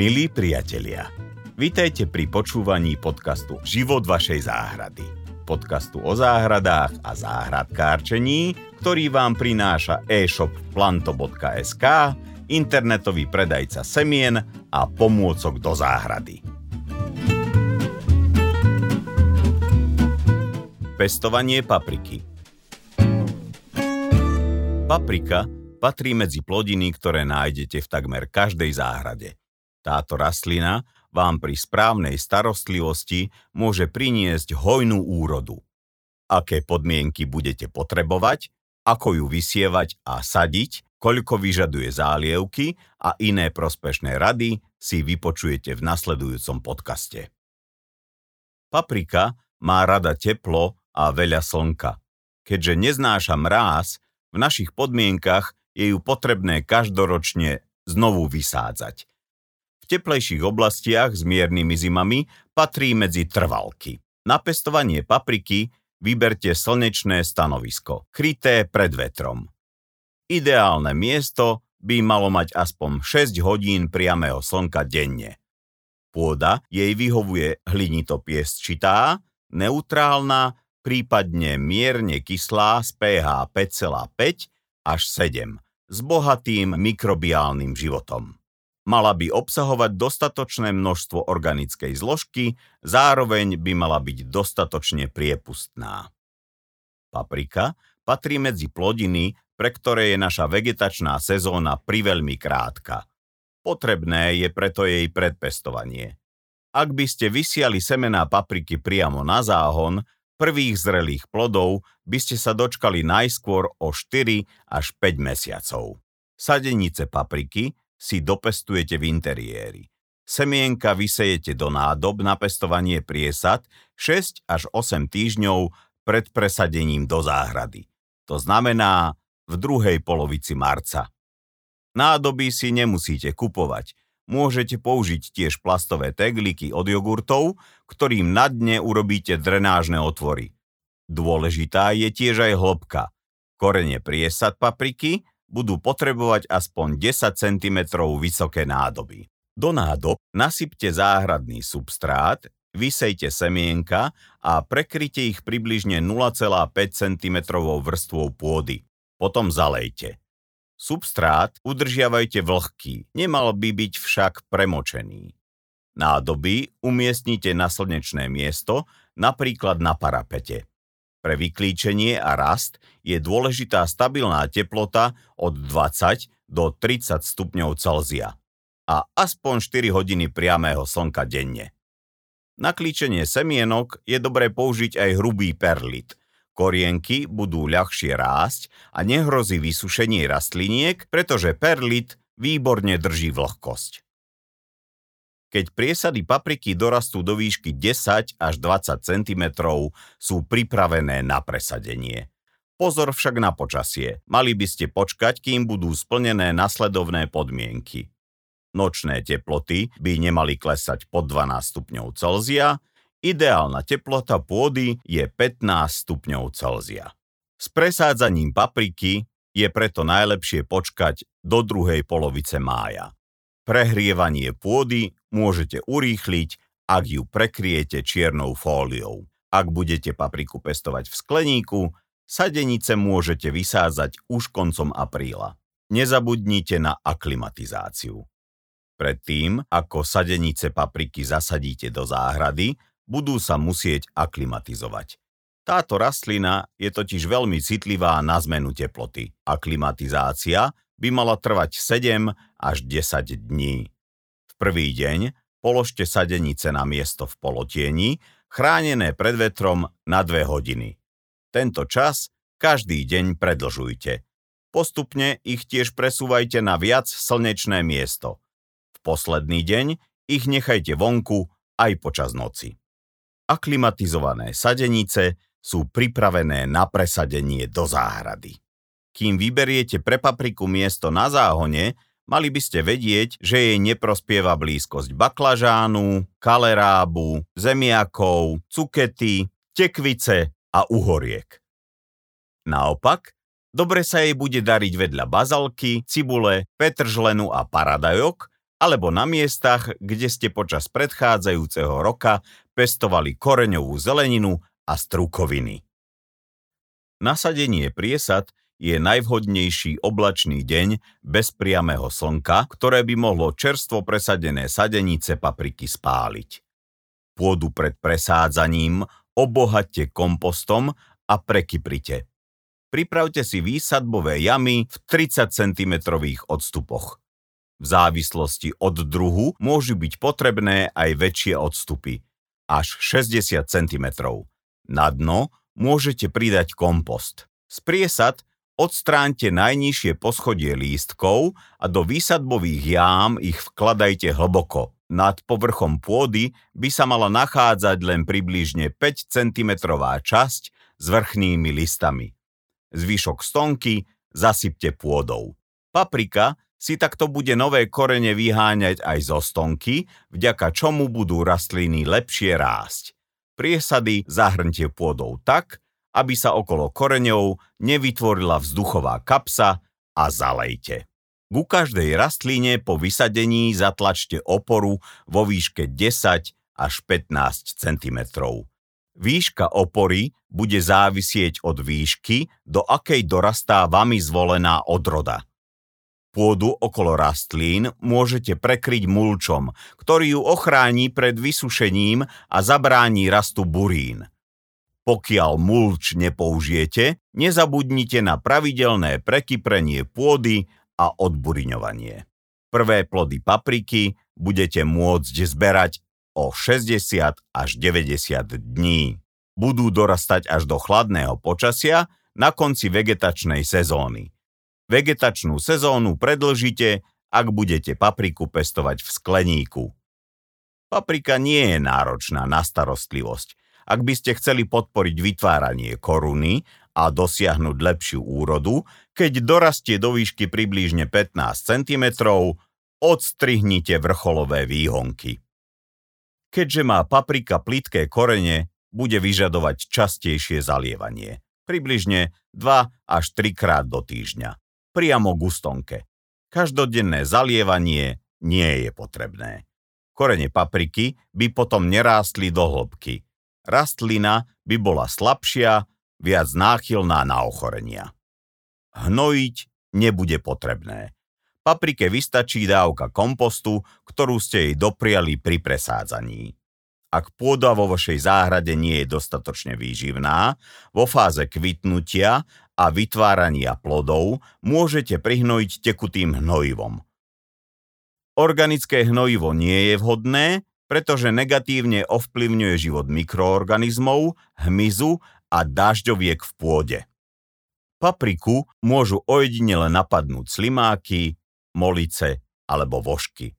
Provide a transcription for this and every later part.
Milí priatelia, vítajte pri počúvaní podcastu Život vašej záhrady. Podcastu o záhradách a záhradkárčení, ktorý vám prináša e-shop planto.sk, internetový predajca semien a pomôcok do záhrady. Pestovanie papriky Paprika patrí medzi plodiny, ktoré nájdete v takmer každej záhrade. Táto rastlina vám pri správnej starostlivosti môže priniesť hojnú úrodu. Aké podmienky budete potrebovať, ako ju vysievať a sadiť, koľko vyžaduje zálievky a iné prospešné rady si vypočujete v nasledujúcom podcaste. Paprika má rada teplo a veľa slnka. Keďže neznáša mráz, v našich podmienkach je ju potrebné každoročne znovu vysádzať teplejších oblastiach s miernymi zimami patrí medzi trvalky. Na pestovanie papriky vyberte slnečné stanovisko, kryté pred vetrom. Ideálne miesto by malo mať aspoň 6 hodín priamého slnka denne. Pôda jej vyhovuje hlinito piesčitá, neutrálna, prípadne mierne kyslá z pH 5,5 až 7 s bohatým mikrobiálnym životom. Mala by obsahovať dostatočné množstvo organickej zložky, zároveň by mala byť dostatočne priepustná. Paprika patrí medzi plodiny, pre ktoré je naša vegetačná sezóna priveľmi krátka. Potrebné je preto jej predpestovanie. Ak by ste vysiali semená papriky priamo na záhon, prvých zrelých plodov by ste sa dočkali najskôr o 4 až 5 mesiacov. Sadenice papriky si dopestujete v interiéri. Semienka vysejete do nádob na pestovanie priesad 6 až 8 týždňov pred presadením do záhrady. To znamená v druhej polovici marca. Nádoby si nemusíte kupovať. Môžete použiť tiež plastové tegliky od jogurtov, ktorým na dne urobíte drenážne otvory. Dôležitá je tiež aj hĺbka. Korene priesad papriky budú potrebovať aspoň 10 cm vysoké nádoby. Do nádob nasypte záhradný substrát, vysejte semienka a prekryte ich približne 0,5 cm vrstvou pôdy. Potom zalejte. Substrát udržiavajte vlhký, nemal by byť však premočený. Nádoby umiestnite na slnečné miesto, napríklad na parapete. Pre vyklíčenie a rast je dôležitá stabilná teplota od 20 do 30 stupňov Celzia a aspoň 4 hodiny priamého slnka denne. Na klíčenie semienok je dobré použiť aj hrubý perlit. Korienky budú ľahšie rásť a nehrozí vysušenie rastliniek, pretože perlit výborne drží vlhkosť. Keď priesady papriky dorastú do výšky 10 až 20 cm, sú pripravené na presadenie. Pozor však na počasie. Mali by ste počkať, kým budú splnené nasledovné podmienky. Nočné teploty by nemali klesať pod 12 stupňov Celzia, ideálna teplota pôdy je 15 stupňov Celzia. S presádzaním papriky je preto najlepšie počkať do druhej polovice mája. Prehrievanie pôdy môžete urýchliť, ak ju prekriete čiernou fóliou. Ak budete papriku pestovať v skleníku, sadenice môžete vysádzať už koncom apríla. Nezabudnite na aklimatizáciu. Predtým, ako sadenice papriky zasadíte do záhrady, budú sa musieť aklimatizovať. Táto rastlina je totiž veľmi citlivá na zmenu teploty. Aklimatizácia by mala trvať 7 až 10 dní. V prvý deň položte sadenice na miesto v polotieni, chránené pred vetrom na 2 hodiny. Tento čas každý deň predlžujte. Postupne ich tiež presúvajte na viac slnečné miesto. V posledný deň ich nechajte vonku aj počas noci. Aklimatizované sadenice sú pripravené na presadenie do záhrady. Kým vyberiete pre papriku miesto na záhone, mali by ste vedieť, že jej neprospieva blízkosť baklažánu, kalerábu, zemiakov, cukety, tekvice a uhoriek. Naopak, dobre sa jej bude dariť vedľa bazalky, cibule, petržlenu a paradajok, alebo na miestach, kde ste počas predchádzajúceho roka pestovali koreňovú zeleninu a strukoviny. Nasadenie priesad je najvhodnejší oblačný deň bez priamého slnka, ktoré by mohlo čerstvo presadené sadenice papriky spáliť. Pôdu pred presádzaním obohatte kompostom a prekyprite. Pripravte si výsadbové jamy v 30 cm odstupoch. V závislosti od druhu môžu byť potrebné aj väčšie odstupy, až 60 cm. Na dno môžete pridať kompost. Z priesad odstráňte najnižšie poschodie lístkov a do výsadbových jám ich vkladajte hlboko. Nad povrchom pôdy by sa mala nachádzať len približne 5 cm časť s vrchnými listami. Zvyšok stonky zasypte pôdou. Paprika si takto bude nové korene vyháňať aj zo stonky, vďaka čomu budú rastliny lepšie rásť. Priesady zahrnte pôdou tak, aby sa okolo koreňov nevytvorila vzduchová kapsa a zalejte. Ku každej rastline po vysadení zatlačte oporu vo výške 10 až 15 cm. Výška opory bude závisieť od výšky, do akej dorastá vami zvolená odroda. Pôdu okolo rastlín môžete prekryť mulčom, ktorý ju ochráni pred vysušením a zabráni rastu burín. Pokiaľ mulč nepoužijete, nezabudnite na pravidelné prekyprenie pôdy a odburiňovanie. Prvé plody papriky budete môcť zberať o 60 až 90 dní. Budú dorastať až do chladného počasia na konci vegetačnej sezóny. Vegetačnú sezónu predlžite, ak budete papriku pestovať v skleníku. Paprika nie je náročná na starostlivosť ak by ste chceli podporiť vytváranie koruny a dosiahnuť lepšiu úrodu, keď dorastie do výšky približne 15 cm, odstrihnite vrcholové výhonky. Keďže má paprika plitké korene, bude vyžadovať častejšie zalievanie, približne 2 až 3 krát do týždňa, priamo gustonke. Každodenné zalievanie nie je potrebné. Korene papriky by potom nerástli do hĺbky, rastlina by bola slabšia, viac náchylná na ochorenia. Hnojiť nebude potrebné. Paprike vystačí dávka kompostu, ktorú ste jej dopriali pri presádzaní. Ak pôda vo vašej záhrade nie je dostatočne výživná, vo fáze kvitnutia a vytvárania plodov môžete prihnojiť tekutým hnojivom. Organické hnojivo nie je vhodné, pretože negatívne ovplyvňuje život mikroorganizmov, hmyzu a dažďoviek v pôde. Papriku môžu ojedinele napadnúť slimáky, molice alebo vožky.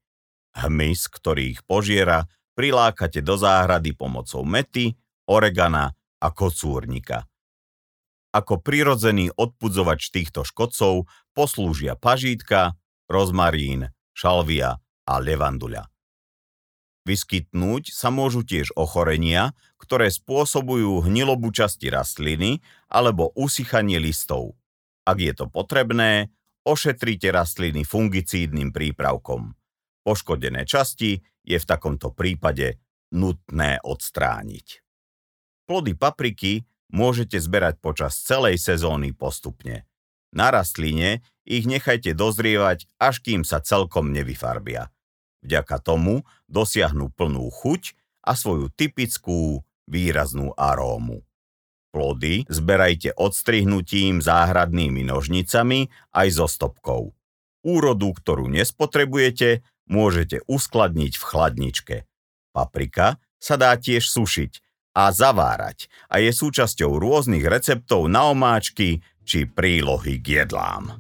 Hmyz, ktorý ich požiera, prilákate do záhrady pomocou mety, oregana a kocúrnika. Ako prirodzený odpudzovač týchto škodcov poslúžia pažítka, rozmarín, šalvia a levanduľa. Vyskytnúť sa môžu tiež ochorenia, ktoré spôsobujú hnilobu časti rastliny alebo usychanie listov. Ak je to potrebné, ošetrite rastliny fungicídnym prípravkom. Poškodené časti je v takomto prípade nutné odstrániť. Plody papriky môžete zberať počas celej sezóny postupne. Na rastline ich nechajte dozrievať, až kým sa celkom nevyfarbia. Vďaka tomu dosiahnu plnú chuť a svoju typickú výraznú arómu. Plody zberajte odstrihnutím záhradnými nožnicami aj so stopkou. Úrodu, ktorú nespotrebujete, môžete uskladniť v chladničke. Paprika sa dá tiež sušiť a zavárať a je súčasťou rôznych receptov na omáčky či prílohy k jedlám.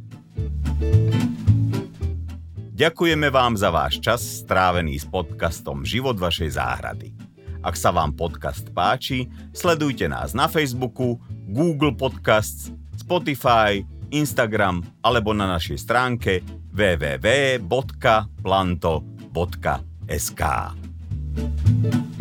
Ďakujeme vám za váš čas strávený s podcastom Život vašej záhrady. Ak sa vám podcast páči, sledujte nás na Facebooku, Google Podcasts, Spotify, Instagram alebo na našej stránke www.planto.sk. thank you